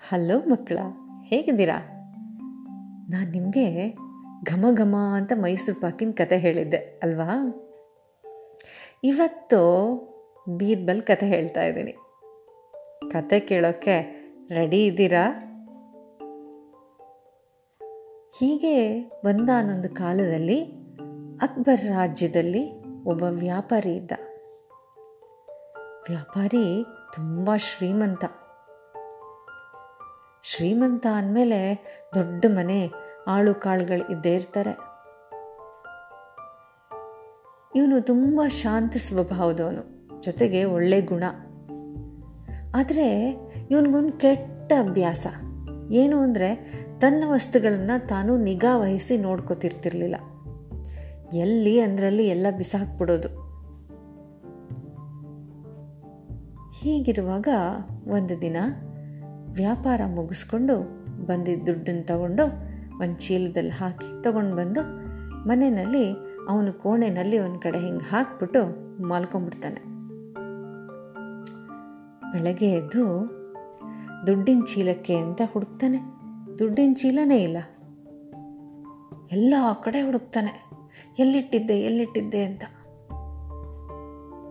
Hello ಮಕ್ಕಳ, ಹೇಗಿದ್ದೀರಾ? ನಾನು ನಿಮಗೆ ಘಮ ಘಮ ಅಂತ ಮೈಸೂರು ಪಾಕಿನ ಕತೆ ಹೇಳಿದ್ದೆ, ಅಲ್ವಾ? ಇವತ್ತು ಬೀರ್ಬಲ್ ಕತೆ ಹೇಳ್ತಾ ಇದ್ದೀನಿ. ಕತೆ ಕೇಳೋಕ್ಕೆ ರೆಡಿ ಇದ್ದೀರಾ? ಹೀಗೆ ಒಂದಾನೊಂದು ಕಾಲದಲ್ಲಿ ಅಕ್ಬರ್ ರಾಜ್ಯದಲ್ಲಿ ಒಬ್ಬ ವ್ಯಾಪಾರಿ ಇದ್ದ. ವ್ಯಾಪಾರಿ ತುಂಬ ಶ್ರೀಮಂತ. ಶ್ರೀಮಂತ ಅಂದಮೇಲೆ ದೊಡ್ಡ ಮನೆ, ಆಳು ಕಾಳುಗಳು ಇದ್ದೇ ಇರ್ತಾರೆ. ಇವನು ತುಂಬ ಶಾಂತ ಸ್ವಭಾವದವನು ಜೊತೆಗೆ ಒಳ್ಳೆ ಗುಣ. ಆದರೆ ಇವನಿಗೊಂದು ಕೆಟ್ಟ ಅಭ್ಯಾಸ. ಏನು ಅಂದರೆ ತನ್ನ ವಸ್ತುಗಳನ್ನು ತಾನು ನಿಗಾ ವಹಿಸಿ ನೋಡ್ಕೋತಿರ್ತಿರ್ಲಿಲ್ಲ. ಎಲ್ಲಿ ಅಂದ್ರಲ್ಲಿ ಎಲ್ಲ ಬಿಸಾಕ್ಬಿಡೋದು. ಹೀಗಿರುವಾಗ ಒಂದು ದಿನ ವ್ಯಾಪಾರ ಮುಗಿಸ್ಕೊಂಡು ಬಂದಿದ್ದ ದುಡ್ಡನ್ನು ತಗೊಂಡು ಒಂದು ಚೀಲದಲ್ಲಿ ಹಾಕಿ ತಗೊಂಡು ಬಂದು ಮನೆಯಲ್ಲಿ ಅವನು ಕೋಣೆನಲ್ಲಿ ಒಂದು ಕಡೆ ಹಿಂಗೆ ಹಾಕ್ಬಿಟ್ಟು ಮಾಲ್ಕೊಂಡ್ಬಿಡ್ತಾನೆ ಬೆಳಗ್ಗೆ ಎದ್ದು ದುಡ್ಡಿನ ಚೀಲಕ್ಕೆ ಅಂತ ಹುಡುಕ್ತಾನೆ. ದುಡ್ಡಿನ ಚೀಲನೇ ಇಲ್ಲ. ಎಲ್ಲ ಕಡೆ ಹುಡುಕ್ತಾನೆ. ಎಲ್ಲಿಟ್ಟಿದ್ದೆ ಎಲ್ಲಿಟ್ಟಿದ್ದೆ ಅಂತ.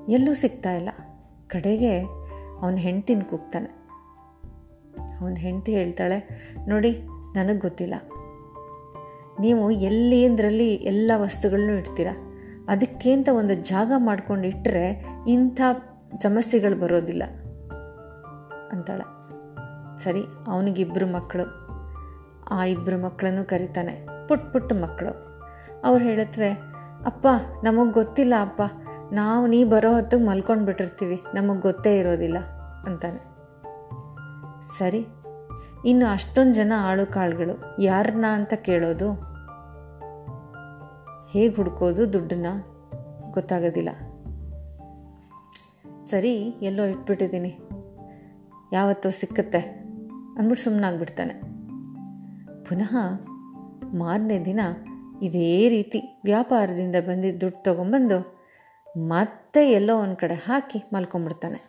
ಎಲ್ಲೂ ಸಿಗ್ತಾ ಇಲ್ಲ. ಕಡೆಗೆ ಅವನ ಹೆಂಡ್ತಿನ ಕೂಗ್ತಾನೆ. ಅವನ ಹೆಂಡತಿ ಹೇಳ್ತಾಳೆ, ನೋಡಿ, ನನಗೆ ಗೊತ್ತಿಲ್ಲ. ನೀವು ಎಲ್ಲಿ ಅಂದ್ರಲ್ಲಿ ಎಲ್ಲ ವಸ್ತುಗಳನ್ನೂ ಇಡ್ತೀರ? ಅದಕ್ಕೇಂತ ಒಂದು ಜಾಗ ಮಾಡ್ಕೊಂಡು ಇಟ್ಟರೆ ಇಂಥ ಸಮಸ್ಯೆಗಳು ಬರೋದಿಲ್ಲ, ಅಂತಾಳೆ. ಸರಿ ಅವನಿಗಿಬ್ಬರು ಮಕ್ಕಳು. ಆ ಇಬ್ಬರು ಮಕ್ಕಳನ್ನು ಕರಿತಾನೆ, ಪುಟ್ ಪುಟ್ಟ ಮಕ್ಕಳು. ಅವ್ರು ಹೇಳತ್ವೆ, ಅಪ್ಪ, ನಮಗೆ ಗೊತ್ತಿಲ್ಲ ಅಪ್ಪ, ನಾವು ನೀ ಬರೋ ಹೊತ್ತಿಗೆ ಮಲ್ಕೊಂಡು ಬಿಟ್ಟಿರ್ತೀವಿ ನಮಗೆ ಗೊತ್ತೇ ಇರೋದಿಲ್ಲ, ಅಂತಾನೆ. ಸರಿ, ಇನ್ನು ಅಷ್ಟೊಂದು ಜನ ಆಳು ಕಾಳುಗಳು ಯಾರನ್ನ ಅಂತ ಕೇಳೋದು? ಹೇಗೆ ಹುಡ್ಕೋದು ದುಡ್ಡನ್ನ? ಗೊತ್ತಾಗೋದಿಲ್ಲ. ಸರಿ, ಎಲ್ಲೋ ಇಟ್ಬಿಟ್ಟಿದ್ದೀನಿ. ಯಾವತ್ತೋ ಸಿಕ್ಕತ್ತೆ. ಅಂದ್ಬಿಟ್ಟು ಸುಮ್ಮನಾಗ್ಬಿಡ್ತಾನೆ ಪುನಃ ಮಾರನೇ ದಿನ ಇದೇ ರೀತಿ ವ್ಯಾಪಾರದಿಂದ ಬಂದಿದ್ದ ದುಡ್ಡು ತೊಗೊಂಬಂದು ಮತ್ತೆ ಎಲ್ಲೋ ಒಂದು ಕಡೆ ಹಾಕಿ ಮಲ್ಕೊಂಡ್ಬಿಡ್ತಾನೆ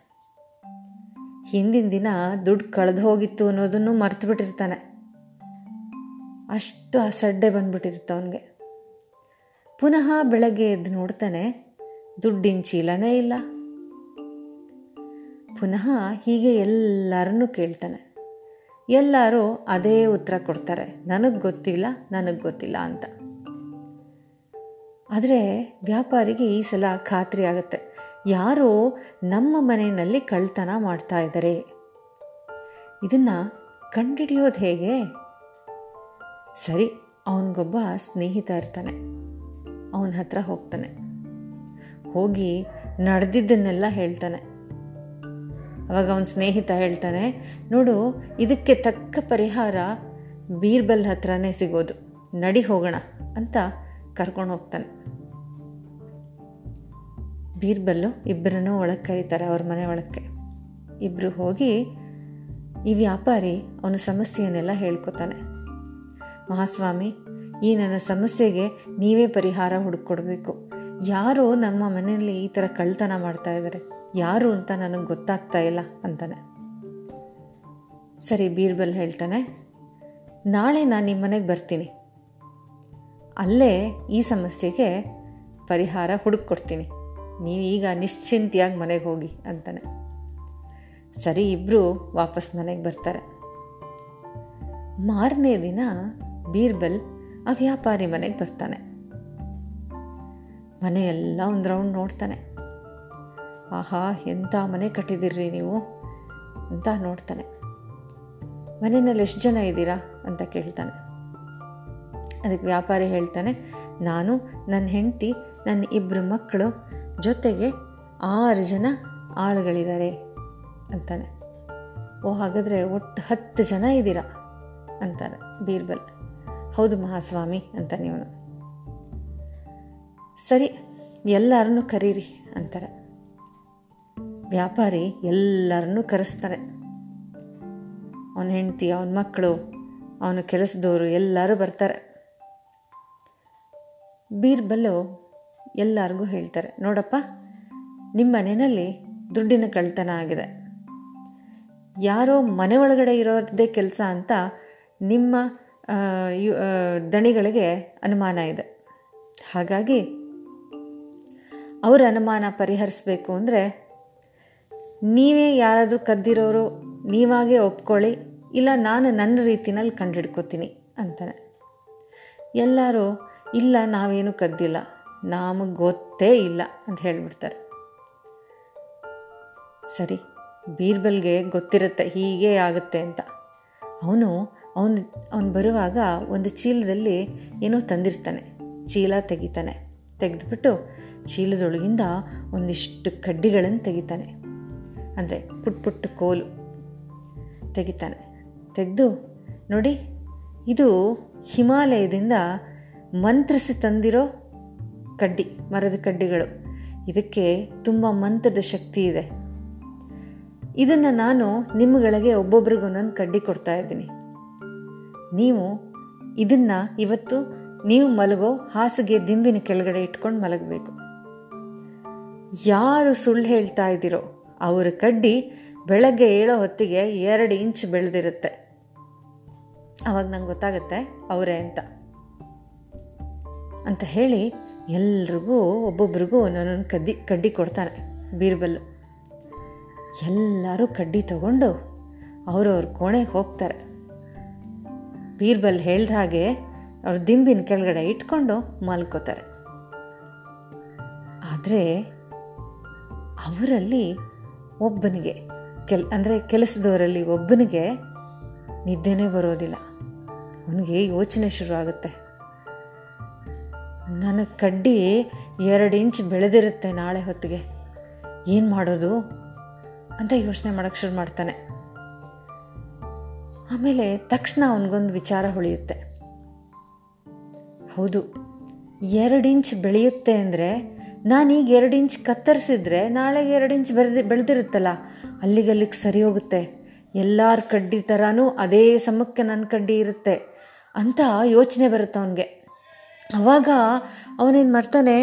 ಹಿಂದಿನ ದಿನ ದುಡ್ಡು ಕಳೆದು ಹೋಗಿತ್ತು ಅನ್ನೋದನ್ನು ಮರ್ತು ಬಿಟ್ಟಿರ್ತಾನೆ ಅಷ್ಟು ಅಸಡ್ಡೆ ಬಂದ್ಬಿಟ್ಟಿರುತ್ತೆ ಅವನಿಗೆ. ಪುನಃ ಬೆಳಗ್ಗೆ ಎದ್ದು ನೋಡ್ತಾನೆ, ದುಡ್ಡಿನ ಚೀಲನೇ ಇಲ್ಲ. ಪುನಃ ಹೀಗೆ ಎಲ್ಲರನ್ನೂ ಕೇಳ್ತಾನೆ. ಎಲ್ಲರೂ ಅದೇ ಉತ್ತರ ಕೊಡ್ತಾರೆ, ನನಗೆ ಗೊತ್ತಿಲ್ಲ ನನಗೆ ಗೊತ್ತಿಲ್ಲ ಅಂತ. ಆದರೆ ವ್ಯಾಪಾರಿಗೆ ಈ ಸಲ ಖಾತ್ರಿ ಆಗುತ್ತೆ. ಯಾರೋ ನಮ್ಮ ಮನೆಯಲ್ಲಿ ಕಳ್ತನ ಮಾಡ್ತಾ ಇದ್ದಾರೆ. ಇದನ್ನು ಕಂಡಿಡಿಯೋದು ಹೇಗೆ? ಸರಿ, ಅವನಿಗೊಬ್ಬ ಸ್ನೇಹಿತ ಇರ್ತಾನೆ. ಅವನ ಹತ್ರ ಹೋಗ್ತಾನೆ. ಹೋಗಿ ನಡೆದಿದ್ದನ್ನೆಲ್ಲ ಹೇಳ್ತಾನೆ. ಅವಾಗ ಅವನ ಸ್ನೇಹಿತ ಹೇಳ್ತಾನೆ, ನೋಡು, ಇದಕ್ಕೆ ತಕ್ಕ ಪರಿಹಾರ ಬೀರ್ಬಲ್ ಹತ್ರನೇ ಸಿಗೋದು. ನಡಿ ಹೋಗೋಣ, ಅಂತ ಕರ್ಕೊಂಡು ಹೋಗ್ತಾನೆ. ಬೀರ್ಬಲ್ಲು ಇಬ್ಬರನ್ನೂ ಒಳಗೆ ಕರೀತಾರೆ, ಅವ್ರ ಮನೆ ಒಳಕ್ಕೆ ಇಬ್ಬರು ಹೋಗಿ ಈ ವ್ಯಾಪಾರಿ ಅವನ ಸಮಸ್ಯೆಯನ್ನೆಲ್ಲ ಹೇಳ್ಕೊತಾನೆ. ಮಹಾಸ್ವಾಮಿ, ಈ ನನ್ನ ಸಮಸ್ಯೆಗೆ ನೀವೇ ಪರಿಹಾರ ಹುಡುಕೊಡ್ಬೇಕು. ಯಾರು ನಮ್ಮ ಮನೆಯಲ್ಲಿ ಈ ಥರ ಕಳ್ತನ ಮಾಡ್ತಾ ಇದ್ದಾರೆ. ಯಾರು ಅಂತ ನನಗೆ ಗೊತ್ತಾಗ್ತಾ ಇಲ್ಲ ಅಂತಾನೆ. ಸರಿ, ಬೀರ್ಬಲ್ ಹೇಳ್ತಾನೆ, ನಾಳೆ ನಾನು ನಿಮ್ಮ ಮನೆಗೆ ಬರ್ತೀನಿ. ಅಲ್ಲೇ ಈ ಸಮಸ್ಯೆಗೆ ಪರಿಹಾರ ಹುಡುಕೊಡ್ತೀನಿ ನೀವು ಈಗ ನಿಶ್ಚಿಂತಿಯಾಗಿ ಮನೆಗೆ ಹೋಗಿ ಅಂತಾನೆ. ಸರಿ ಇಬ್ಬರು ವಾಪಸ್ ಮನೆಗೆ ಬರ್ತಾರೆ. ಮಾರನೇ ದಿನ ಬೀರ್ಬಲ್ ಆ ವ್ಯಾಪಾರಿ ಮನೆಗೆ ಬರ್ತಾನೆ. ಮನೆಯೆಲ್ಲ ಒಂದು ರೌಂಡ್ ನೋಡ್ತಾನೆ. ಆಹಾ ಎಂಥ ಮನೆ ಕಟ್ಟಿದಿರ್ರಿ ನೀವು? ಅಂತ ನೋಡ್ತಾನೆ. ಮನೆಯಲ್ಲಿ ಎಷ್ಟು ಜನ ಇದ್ದೀರಾ? ಅಂತ ಕೇಳ್ತಾನೆ. ಅದಕ್ಕೆ ವ್ಯಾಪಾರಿ ಹೇಳ್ತಾನೆ, ನಾನು ನನ್ನ ಹೆಂಡತಿ ನನ್ನ ಇಬ್ಬರು ಮಕ್ಕಳು ಜೊತೆಗೆ ಆರು ಜನ ಆಳುಗಳಿದ್ದಾರೆ ಅಂತಾನೆ. ಓ, ಹಾಗಾದರೆ ಒಟ್ಟು ಹತ್ತು ಜನ ಇದ್ದೀರಾ ಅಂತಾನೆ ಬೀರ್ಬಲ್. ಹೌದು ಮಹಾಸ್ವಾಮಿ ಅಂತಾನೆ ಇವನು. ಸರಿ, ಎಲ್ಲರನ್ನೂ ಕರೀರಿ ಅಂತಾರೆ. ವ್ಯಾಪಾರಿ ಎಲ್ಲರನ್ನೂ ಕರೆಸ್ತಾರೆ. ಅವನ ಹೆಂಡತಿ, ಅವನ ಮಕ್ಕಳು, ಅವನ ಕೆಲಸದವರು ಎಲ್ಲರೂ ಬರ್ತಾರೆ. ಬೀರ್ಬಲ್ಲು ಎಲ್ಲರಿಗೂ ಹೇಳ್ತಾರೆ. ನೋಡಪ್ಪ, ನಿಮ್ಮ ಮನೆಯಲ್ಲಿ ದುಡ್ಡಿನ ಕಳ್ತನ ಆಗಿದೆ. ಯಾರೋ ಮನೆ ಒಳಗಡೆ ಇರೋದೇ ಕೆಲಸ ಅಂತ ನಿಮ್ಮ ದಣಿಗಳಿಗೆ ಅನುಮಾನ ಇದೆ. ಹಾಗಾಗಿ ಅವರ ಅನುಮಾನ ಪರಿಹರಿಸಬೇಕು ಅಂದರೆ ನೀವೇ ಯಾರಾದರೂ ಕದ್ದಿರೋರು, ನೀವಾಗೇ ಒಪ್ಕೊಳ್ಳಿ, ಇಲ್ಲ ನಾನು ನನ್ನ ರೀತಿನಲ್ಲಿ ಕಂಡುಹಿಡ್ಕೋತೀನಿ ಅಂತಾನೆ. ಎಲ್ಲರೂ, ಇಲ್ಲ ನಾವೇನು ಕದ್ದಿಲ್ಲ. ನಮಗೆ ಗೊತ್ತೇ ಇಲ್ಲ ಅಂತ ಹೇಳಿಬಿಡ್ತಾರೆ. ಸರಿ, ಬೀರ್ಬಲ್ಗೆ ಗೊತ್ತಿರುತ್ತೆ, ಹೀಗೆ ಆಗುತ್ತೆ ಅಂತ. ಅವನು ಅವನು ಅವನು ಬರುವಾಗ ಒಂದು ಚೀಲದಲ್ಲಿ ಏನೋ ತಂದಿರ್ತಾನೆ, ಚೀಲ ತೆಗಿತಾನೆ. ತೆಗೆದುಬಿಟ್ಟು ಚೀಲದೊಳಗಿಂದ ಒಂದಿಷ್ಟು ಕಡ್ಡಿಗಳನ್ನು ತೆಗಿತಾನೆ. ಅಂದರೆ ಪುಟ್ ಪುಟ್ಟ ಕೋಲು ತೆಗಿತಾನೆ. ತೆಗೆದು, ನೋಡಿ, ಇದು ಹಿಮಾಲಯದಿಂದ ಮಂತ್ರಿಸಿ ತಂದಿರೋ ಕಡ್ಡಿ, ಮರದ ಕಡ್ಡಿಗಳು. ಇದಕ್ಕೆ ತುಂಬ ಮಂತ್ರದ ಶಕ್ತಿ ಇದೆ. ಇದನ್ನು ನಾನು ನಿಮ್ಮಗಳಿಗೆ ಒಬ್ಬೊಬ್ರಿಗೂ ನಾನು ಕಡ್ಡಿ ಕೊಡ್ತಾ ಇದ್ದೀನಿ. ನೀವು ಇದನ್ನು ಇವತ್ತು ನೀವು ಮಲಗೋ ಹಾಸಿಗೆ ದಿಂಬಿನ ಕೆಳಗಡೆ ಇಟ್ಕೊಂಡು ಮಲಗಬೇಕು. ಯಾರು ಸುಳ್ಳು ಹೇಳ್ತಾ ಇದ್ದೀರೋ ಅವರ ಕಡ್ಡಿ ಬೆಳಗ್ಗೆ ಏಳೋ ಹೊತ್ತಿಗೆ ಎರಡು ಇಂಚ್ ಬೆಳೆದಿರುತ್ತೆ. ಅವಾಗ ನಂಗೆ ಗೊತ್ತಾಗುತ್ತೆ ಅವರೇ ಅಂತ. ಅಂತ ಹೇಳಿ ಎಲ್ರಿಗೂ ಒಬ್ಬೊಬ್ರಿಗೂ ಒಂದೊಂದೊಂದು ಕಡ್ಡಿ ಕಡ್ಡಿ ಕೊಡ್ತಾನೆ ಬೀರ್ಬಲ್ ಎಲ್ಲರೂ ಕಡ್ಡಿ ತಗೊಂಡು ಅವ್ರವ್ರ ಕೋಣೆಗೆ ಹೋಗ್ತಾರೆ. ಬೀರ್ಬಲ್ ಹೇಳ್ದ ಹಾಗೆ ಅವ್ರ ದಿಂಬಿನ ಕೆಳಗಡೆ ಇಟ್ಕೊಂಡು ಮಲ್ಕೋತಾರೆ. ಆದರೆ ಅವರಲ್ಲಿ ಒಬ್ಬನಿಗೆ ಕೆಲ್, ಅಂದರೆ ಕೆಲಸದವರಲ್ಲಿ ಒಬ್ಬನಿಗೆ ನಿದ್ದೆನೇ ಬರೋದಿಲ್ಲ. ಅವನಿಗೆ ಯೋಚನೆ ಶುರು ಆಗುತ್ತೆ. ನನ್ನ ಕಡ್ಡಿ ಎರಡು ಇಂಚ್ ಬೆಳೆದಿರುತ್ತೆ ನಾಳೆ ಹೊತ್ತಿಗೆ. ಏನು ಮಾಡೋದು? ಅಂತ ಯೋಚನೆ ಮಾಡೋಕ್ಕೆ ಶುರು ಮಾಡ್ತಾನೆ. ಆಮೇಲೆ ತಕ್ಷಣ ಅವನಿಗೊಂದು ವಿಚಾರ ಹೊಳೆಯುತ್ತೆ. ಹೌದು, ಎರಡು ಇಂಚ್ ಬೆಳೆಯುತ್ತೆ ಅಂದರೆ ನಾನೀಗ ಎರಡು ಇಂಚ್ ಕತ್ತರಿಸಿದ್ರೆ ನಾಳೆಗೆ ಎರಡು ಇಂಚ್ ಬೆಳೆದಿ, ಬೆಳೆದಿರುತ್ತಲ್ಲ, ಅಲ್ಲಿಗಲ್ಲಿಗೆ ಸರಿ ಹೋಗುತ್ತೆ. ಎಲ್ಲರ ಕಡ್ಡಿ ಥರನೂ ಅದೇ ಸಮಕ್ಕೆ ನನ್ನ ಕಡ್ಡಿ ಇರುತ್ತೆ ಅಂತ ಯೋಚನೆ ಬರುತ್ತೆ ಅವನಿಗೆ. ಅವಾಗ ಅವನೇನು ಮಾಡ್ತಾನೆ